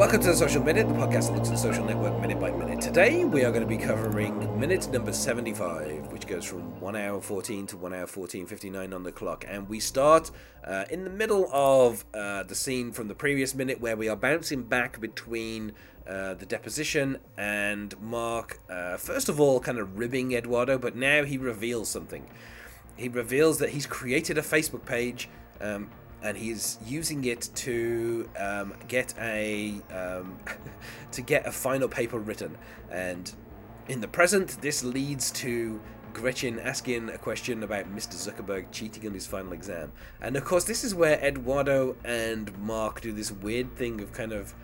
Welcome to the Social Minute, the podcast that looks at the social network minute by minute. Today we are going to be covering minute number 75, which goes from 1 hour 14 to 1 hour 14.59 on the clock. And we start uh, in the middle of uh, the scene from the previous minute where we are bouncing back between uh, the deposition and Mark, uh, first of all, kind of ribbing Eduardo, but now he reveals something. He reveals that he's created a Facebook page. Um, and he's using it to um, get a um, to get a final paper written. And in the present, this leads to Gretchen asking a question about Mr. Zuckerberg cheating on his final exam. And of course, this is where Eduardo and Mark do this weird thing of kind of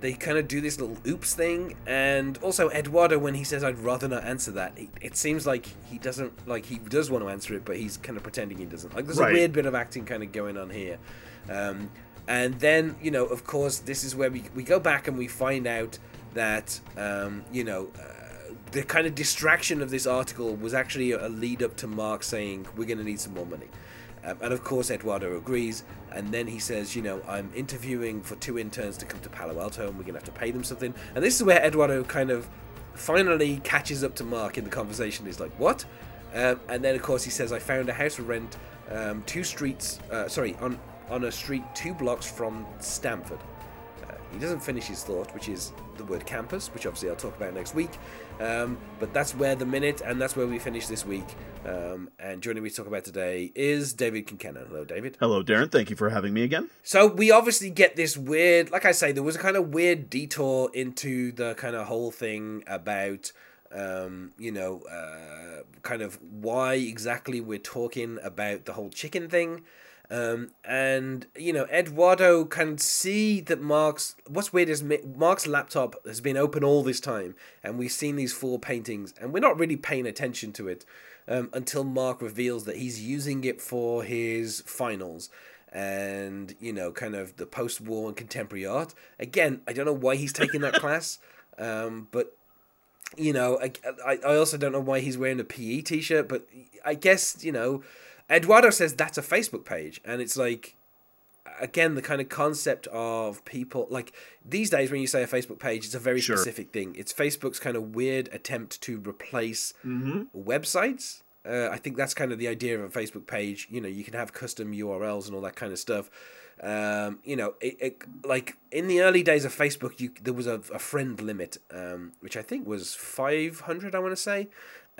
they kind of do this little oops thing and also eduardo when he says i'd rather not answer that it, it, seems like he doesn't like he does want to answer it but he's kind of pretending he doesn't. Like there's right. a weird bit of acting kind of going on here. Um, and then you know of course this is where we, we go back and we find out that um, you know uh, the kind of distraction of this article was actually a lead up to mark saying we're going to need some more money um, and of course, Eduardo agrees. And then he says, You know, I'm interviewing for two interns to come to Palo Alto and we're going to have to pay them something. And this is where Eduardo kind of finally catches up to Mark in the conversation. He's like, What? Um, and then, of course, he says, I found a house for rent um, two streets, uh, sorry, on, on a street two blocks from Stanford. He doesn't finish his thought, which is the word campus, which obviously I'll talk about next week. Um, but that's where the minute, and that's where we finish this week. Um, and joining me to talk about today is David Kincannon. Hello, David. Hello, Darren. Thank you for having me again. So we obviously get this weird, like I say, there was a kind of weird detour into the kind of whole thing about. Um, you know, uh, kind of why exactly we're talking about the whole chicken thing. Um, and you know, Eduardo can see that Mark's. What's weird is Mark's laptop has been open all this time, and we've seen these four paintings, and we're not really paying attention to it um, until Mark reveals that he's using it for his finals and you know, kind of the post-war and contemporary art. Again, I don't know why he's taking that class, um, but you know, I, I also don't know why he's wearing a PE t-shirt, but I guess you know Eduardo says that's a Facebook page, and it's like, again, the kind of concept of people like these days when you say a Facebook page, it's a very sure. specific thing. It's Facebook's kind of weird attempt to replace mm-hmm. websites. Uh, I think that's kind of the idea of a Facebook page. You know, you can have custom URLs and all that kind of stuff. Um, you know, it, it, like in the early days of Facebook, you there was a, a friend limit, um, which I think was five hundred. I want to say,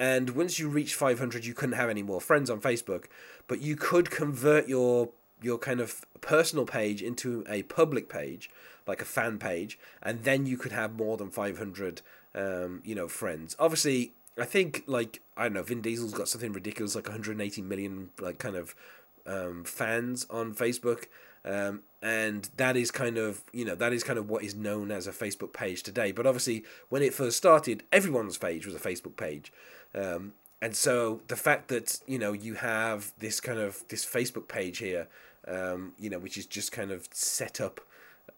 and once you reach 500 you couldn't have any more friends on facebook. But you could convert your your kind of personal page into a public page like a fan page and then you could have more than 500 um, you know friends. Obviously i think like i don't know vin diesel's got something ridiculous like 180 million like kind of um, fans on facebook um, and that is kind of you know that is kind of what is known as a facebook page today but obviously when it first started everyone's page was a facebook page um, and so the fact that you know you have this kind of this Facebook page here, um, you know, which is just kind of set up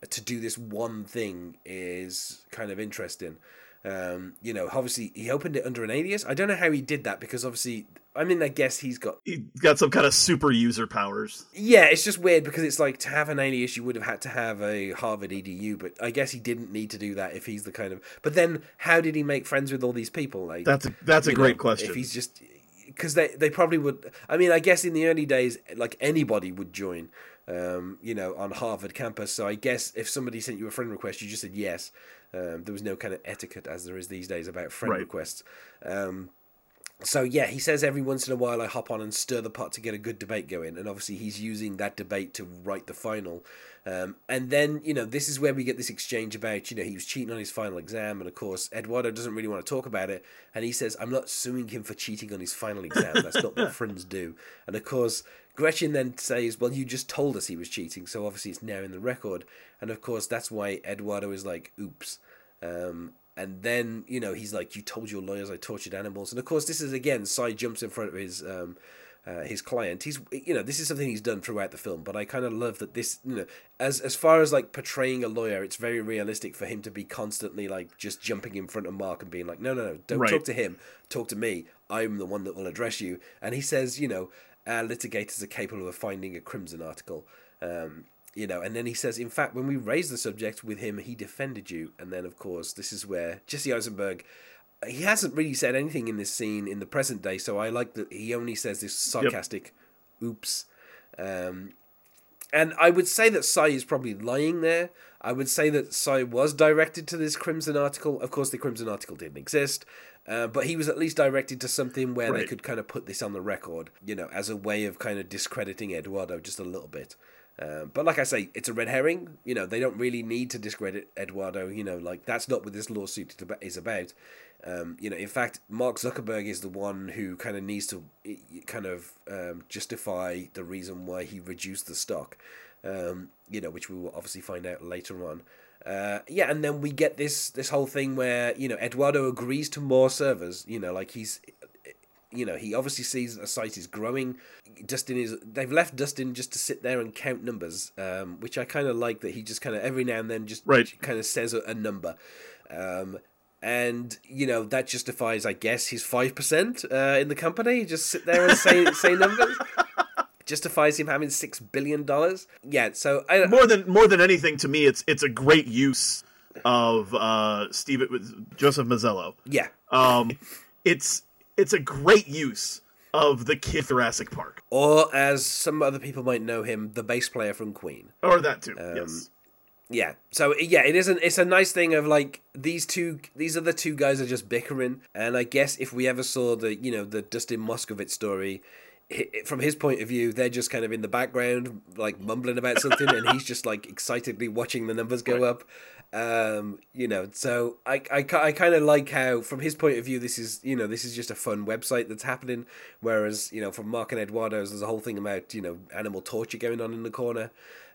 to do this one thing is kind of interesting. Um, you know, obviously he opened it under an alias. I don't know how he did that because obviously, I mean, I guess he's got he got some kind of super user powers. Yeah, it's just weird because it's like to have an alias, you would have had to have a Harvard edu, but I guess he didn't need to do that if he's the kind of. But then, how did he make friends with all these people? Like that's a, that's a great know, question. If he's just because they they probably would. I mean, I guess in the early days, like anybody would join. Um, you know, on Harvard campus. So I guess if somebody sent you a friend request, you just said yes. Um, there was no kind of etiquette as there is these days about friend right. requests. Um, so yeah, he says every once in a while I hop on and stir the pot to get a good debate going, and obviously he's using that debate to write the final. Um, and then you know this is where we get this exchange about you know he was cheating on his final exam, and of course Eduardo doesn't really want to talk about it, and he says I'm not suing him for cheating on his final exam. That's not what friends do. And of course Gretchen then says, Well, you just told us he was cheating, so obviously it's now in the record. And of course, that's why Eduardo is like, Oops. Um, and then, you know, he's like, You told your lawyers I tortured animals. And of course, this is again, Sy jumps in front of his. Um, uh, his client. He's you know this is something he's done throughout the film, but I kind of love that this you know as as far as like portraying a lawyer, it's very realistic for him to be constantly like just jumping in front of Mark and being like, no no no, don't right. talk to him, talk to me. I'm the one that will address you. And he says, you know, our litigators are capable of finding a Crimson article. Um, you know, and then he says, in fact, when we raised the subject with him, he defended you. And then, of course, this is where Jesse Eisenberg, he hasn't really said anything in this scene in the present day, so I like that he only says this sarcastic, yep. oops. Um, and I would say that Sy is probably lying there. I would say that Sy was directed to this Crimson article. Of course, the Crimson article didn't exist, uh, but he was at least directed to something where right. they could kind of put this on the record, you know, as a way of kind of discrediting Eduardo just a little bit. Uh, but like I say, it's a red herring. You know, they don't really need to discredit Eduardo. You know, like that's not what this lawsuit is about. Um, you know, in fact, Mark Zuckerberg is the one who kind of needs to kind of um, justify the reason why he reduced the stock. Um, you know, which we will obviously find out later on. Uh, yeah, and then we get this this whole thing where you know Eduardo agrees to more servers. You know, like he's, you know, he obviously sees a site is growing. Dustin is they've left Dustin just to sit there and count numbers, um, which I kind of like that he just kind of every now and then just right. kind of says a, a number. Um, and you know that justifies, I guess, his five percent uh, in the company. Just sit there and say say numbers. Justifies him having six billion dollars. Yeah, so I, more than more than anything to me, it's it's a great use of uh, Steve Joseph Mazzello. Yeah, um, it's it's a great use of the kid Jurassic Park, or as some other people might know him, the bass player from Queen, or that too. Um, yes. yeah. So yeah it isn't it's a nice thing of like these two these are the two guys are just bickering. And i guess if we ever saw the you know the dustin moskovitz story from his point of view they're just kind of in the background like mumbling about something and he's just like excitedly watching the numbers go up um you know so i i, I kind of like how from his point of view this is you know this is just a fun website that's happening. Whereas you know from mark and eduardo's there's a whole thing about you know animal torture going on in the corner.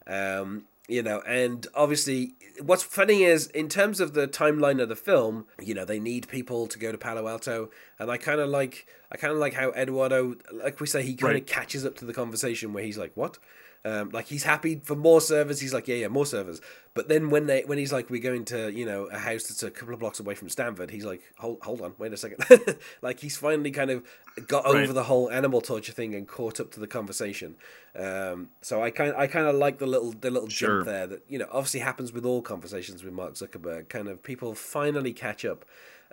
Um you know and obviously what's funny is in terms of the timeline of the film you know they need people to go to palo alto. And i kind of like i kind of like how eduardo like we say he kind of right. catches up to the conversation where he's like what um, like he's happy for more servers. He's like, yeah, yeah, more servers. But then when they when he's like, we're going to you know a house that's a couple of blocks away from Stanford. He's like, hold hold on, wait a second. like he's finally kind of got right. over the whole animal torture thing and caught up to the conversation. Um, so I kind I kind of like the little the little sure. jump there that you know obviously happens with all conversations with Mark Zuckerberg. Kind of people finally catch up.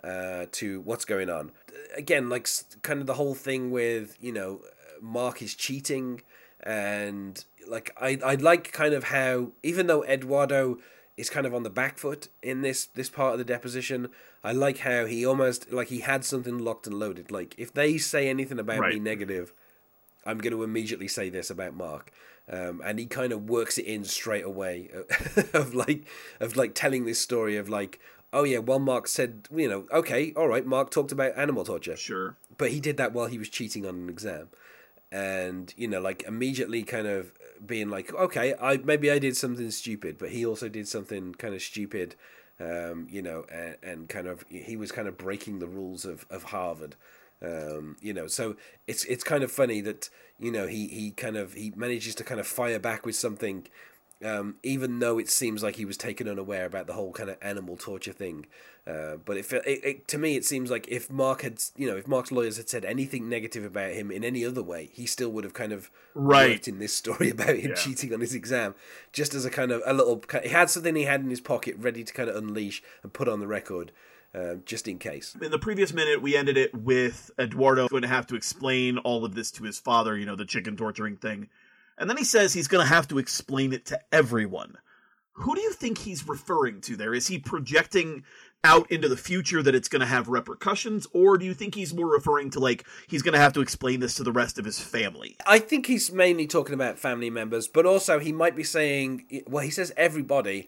Uh, to what's going on again like kind of the whole thing with you know mark is cheating and like I I like kind of how even though Eduardo is kind of on the back foot in this this part of the deposition, I like how he almost like he had something locked and loaded. Like if they say anything about right. me negative, I'm going to immediately say this about Mark. Um, and he kind of works it in straight away of like of like telling this story of like oh yeah well mark said you know okay all right mark talked about animal torture sure but he did that while he was cheating on an exam and you know like immediately kind of being like, okay, I maybe I did something stupid, but he also did something kind of stupid, um, you know, and, and, kind of he was kind of breaking the rules of of Harvard, um, you know. So it's it's kind of funny that you know he he kind of he manages to kind of fire back with something um, even though it seems like he was taken unaware about the whole kind of animal torture thing. Uh, but it, it, it, to me, it seems like if Mark had, you know, if Mark's lawyers had said anything negative about him in any other way, he still would have kind of right in this story about him yeah. cheating on his exam, just as a kind of a little. He had something he had in his pocket ready to kind of unleash and put on the record. Uh, just in case. In the previous minute, we ended it with Eduardo going to have to explain all of this to his father, you know, the chicken torturing thing. And then he says he's going to have to explain it to everyone. Who do you think he's referring to there? Is he projecting out into the future that it's going to have repercussions or do you think he's more referring to like he's going to have to explain this to the rest of his family i think he's mainly talking about family members but also he might be saying well he says everybody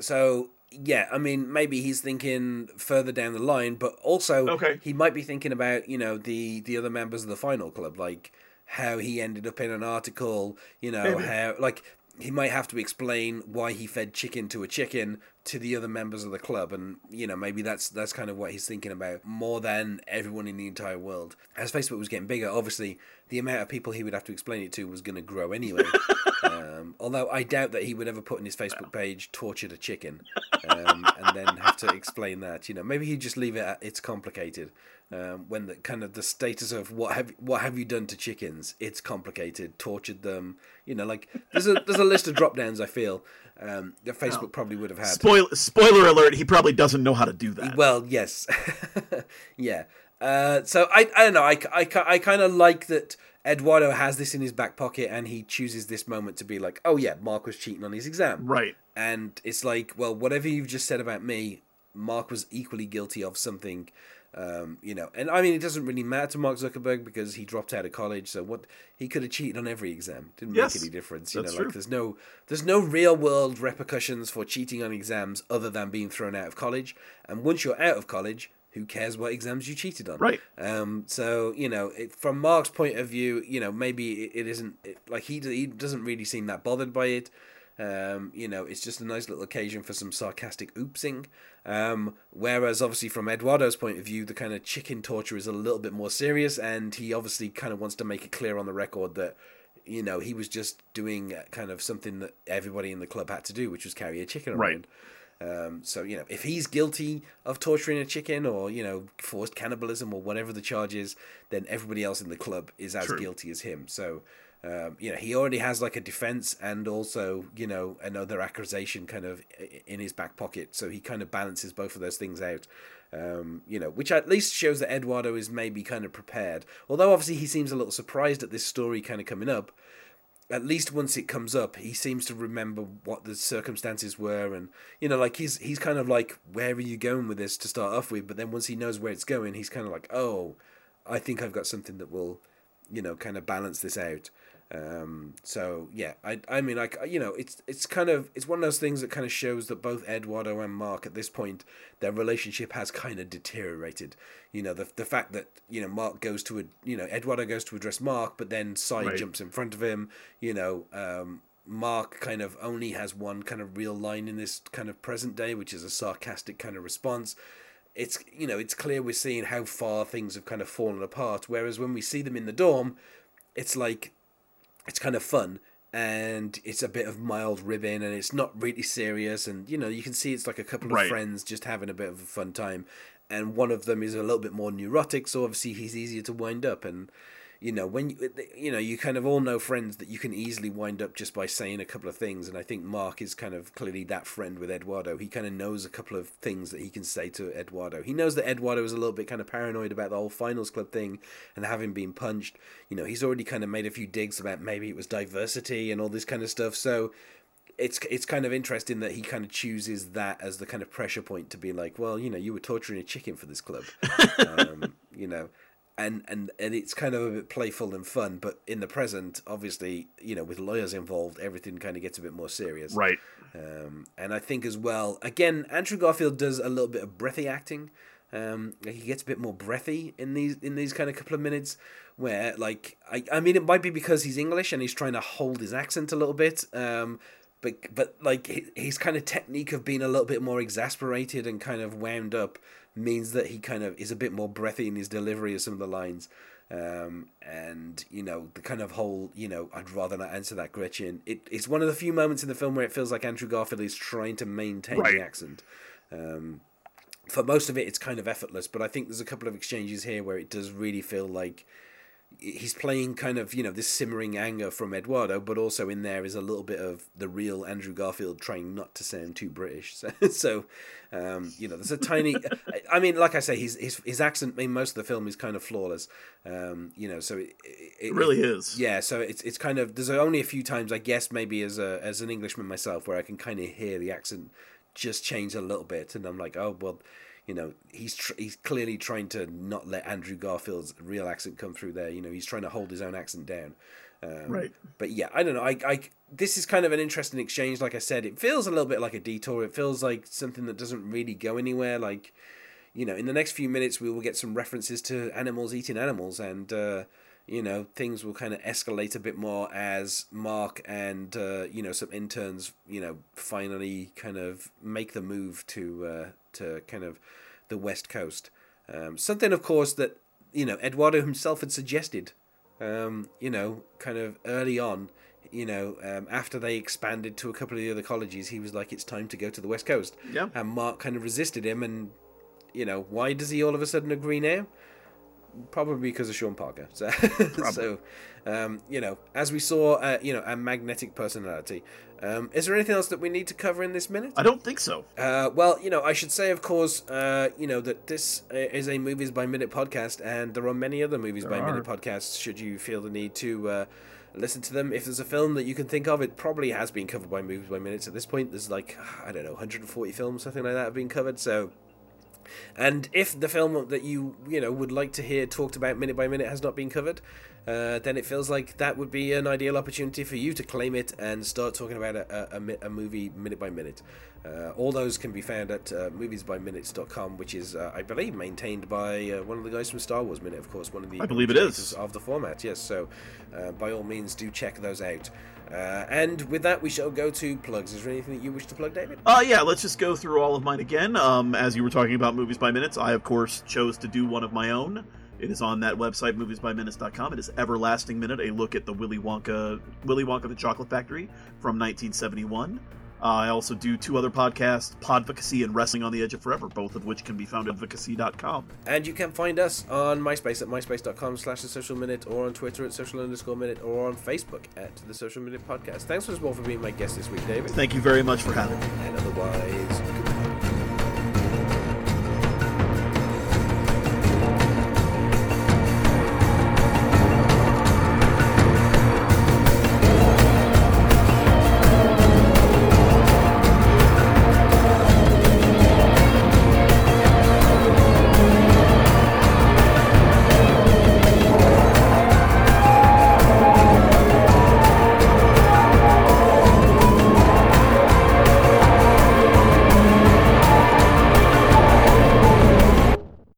so yeah i mean maybe he's thinking further down the line but also okay. he might be thinking about you know the the other members of the final club like how he ended up in an article, you know, Maybe. how like he might have to explain why he fed chicken to a chicken to the other members of the club and you know maybe that's that's kind of what he's thinking about more than everyone in the entire world as facebook was getting bigger obviously the amount of people he would have to explain it to was going to grow anyway um, although I doubt that he would ever put in his Facebook page "tortured a chicken," um, and then have to explain that. You know, maybe he'd just leave it at "it's complicated." Um, when the kind of the status of what have what have you done to chickens? It's complicated. Tortured them. You know, like there's a there's a list of drop downs. I feel um, that Facebook probably would have had. Spoiler spoiler alert: He probably doesn't know how to do that. Well, yes, yeah. Uh, so I I don't know. I I, I kind of like that. Eduardo has this in his back pocket, and he chooses this moment to be like, "Oh yeah, Mark was cheating on his exam." Right. And it's like, well, whatever you've just said about me, Mark was equally guilty of something. Um, you know, and I mean, it doesn't really matter to Mark Zuckerberg because he dropped out of college. So what he could have cheated on every exam didn't Yes, make any difference. You know, like true. there's no there's no real world repercussions for cheating on exams other than being thrown out of college. And once you're out of college, who cares what exams you cheated on? Right. Um, so you know, it, from Mark's point of view, you know, maybe it, it isn't it, like he he doesn't really seem that bothered by it. Um, you know, it's just a nice little occasion for some sarcastic oopsing. Um, whereas obviously from Eduardo's point of view, the kind of chicken torture is a little bit more serious, and he obviously kind of wants to make it clear on the record that you know he was just doing kind of something that everybody in the club had to do, which was carry a chicken around. Right. Um, so you know, if he's guilty of torturing a chicken or you know forced cannibalism or whatever the charge is, then everybody else in the club is as True. guilty as him. So um, you know, he already has like a defense and also you know another accusation kind of in his back pocket. So he kind of balances both of those things out. Um, you know, which at least shows that Eduardo is maybe kind of prepared. Although obviously he seems a little surprised at this story kind of coming up at least once it comes up, he seems to remember what the circumstances were, and you know, like he's he's kind of like, where are you going with this to start off with? But then once he knows where it's going, he's kind of like, oh, I think I've got something that will, you know, kind of balance this out. Um, so yeah, I I mean, like you know, it's it's kind of it's one of those things that kind of shows that both Eduardo and Mark at this point their relationship has kind of deteriorated. You know, the the fact that you know Mark goes to a you know Eduardo goes to address Mark, but then Sy Right. jumps in front of him. You know, um, Mark kind of only has one kind of real line in this kind of present day, which is a sarcastic kind of response. It's you know it's clear we're seeing how far things have kind of fallen apart. Whereas when we see them in the dorm, it's like it's kind of fun and it's a bit of mild ribbing and it's not really serious and you know you can see it's like a couple of Right. friends just having a bit of a fun time and one of them is a little bit more neurotic so obviously he's easier to wind up and you know when you, you know you kind of all know friends that you can easily wind up just by saying a couple of things and i think mark is kind of clearly that friend with eduardo. He kind of knows a couple of things that he can say to eduardo. He knows that eduardo is a little bit kind of paranoid about the whole finals club thing and having been punched. You know he's already kind of made a few digs about maybe it was diversity and all this kind of stuff. So it's it's kind of interesting that he kind of chooses that as the kind of pressure point to be like, well, you know, you were torturing a chicken for this club, um, you know, and and and it's kind of a bit playful and fun, but in the present, obviously, you know, with lawyers involved, everything kind of gets a bit more serious, Right. um, and I think as well, again, Andrew Garfield does a little bit of breathy acting. Um, he gets a bit more breathy in these in these kind of couple of minutes, where like I, I mean it might be because he's English and he's trying to hold his accent a little bit. Um, but but like hi- his kind of technique of being a little bit more exasperated and kind of wound up means that he kind of is a bit more breathy in his delivery of some of the lines. Um, and you know the kind of whole you know I'd rather not answer that Gretchen. It, it's one of the few moments in the film where it feels like Andrew Garfield is trying to maintain Right. the accent. Um, for most of it, it's kind of effortless, but I think there's a couple of exchanges here where it does really feel like he's playing kind of you know this simmering anger from Eduardo, but also in there is a little bit of the real Andrew Garfield trying not to sound too British. So, so um, you know, there's a tiny. I mean, like I say, his his his accent in most of the film is kind of flawless. Um, you know, so it, it, It really is. yeah, so it's it's kind of there's only a few times I guess maybe as a as an Englishman myself where I can kind of hear the accent just change a little bit, and I'm like, oh well, you know, he's tr- he's clearly trying to not let Andrew Garfield's real accent come through there. You know, he's trying to hold his own accent down. Um, Right. But yeah, I don't know. I, I this is kind of an interesting exchange. Like I said, it feels a little bit like a detour. It feels like something that doesn't really go anywhere. Like you know, in the next few minutes, we will get some references to animals eating animals, and uh, you know, things will kind of escalate a bit more as Mark and uh, you know some interns, you know, finally kind of make the move to uh, to kind of the west coast. Um, something, of course, that you know Eduardo himself had suggested. Um, you know, kind of early on, you know, um, after they expanded to a couple of the other colleges, he was like, "It's time to go to the West Coast." Yeah. And Mark kind of resisted him, and you know, why does he all of a sudden agree now? Probably because of Sean Parker. So, so um, you know, as we saw, uh, you know, a magnetic personality. Um, is there anything else that we need to cover in this minute? I don't think so. Uh, well, you know, I should say, of course, uh, you know that this uh, is a movies by minute podcast, and there are many other movies by minute podcasts. Should you feel the need to uh, listen to them, if there's a film that you can think of, it probably has been covered by movies by minutes at this point. There's like I don't know, 140 films, something like that, have been covered. So and if the film that you you know would like to hear talked about minute by minute has not been covered, uh, then it feels like that would be an ideal opportunity for you to claim it and start talking about a, a, a movie minute by minute. Uh, all those can be found at uh, moviesbyminutes.com, which is, uh, I believe, maintained by uh, one of the guys from Star Wars Minute, of course, one of the I believe it is. of the format. Yes, so uh, by all means, do check those out. Uh, and with that, we shall go to plugs. Is there anything that you wish to plug, David? Uh, yeah, let's just go through all of mine again. Um, as you were talking about movies by minutes, I, of course, chose to do one of my own. It is on that website, moviesbyminutes.com. It is Everlasting Minute, a look at the Willy Wonka, Willy Wonka the Chocolate Factory from 1971. Uh, I also do two other podcasts, Podvocacy and Wrestling on the Edge of Forever, both of which can be found at vocacy.com. And you can find us on MySpace at myspace.com slash the social minute or on Twitter at social underscore minute or on Facebook at the social minute podcast. Thanks once more for being my guest this week, David. Thank you very much for having me. And otherwise, goodbye.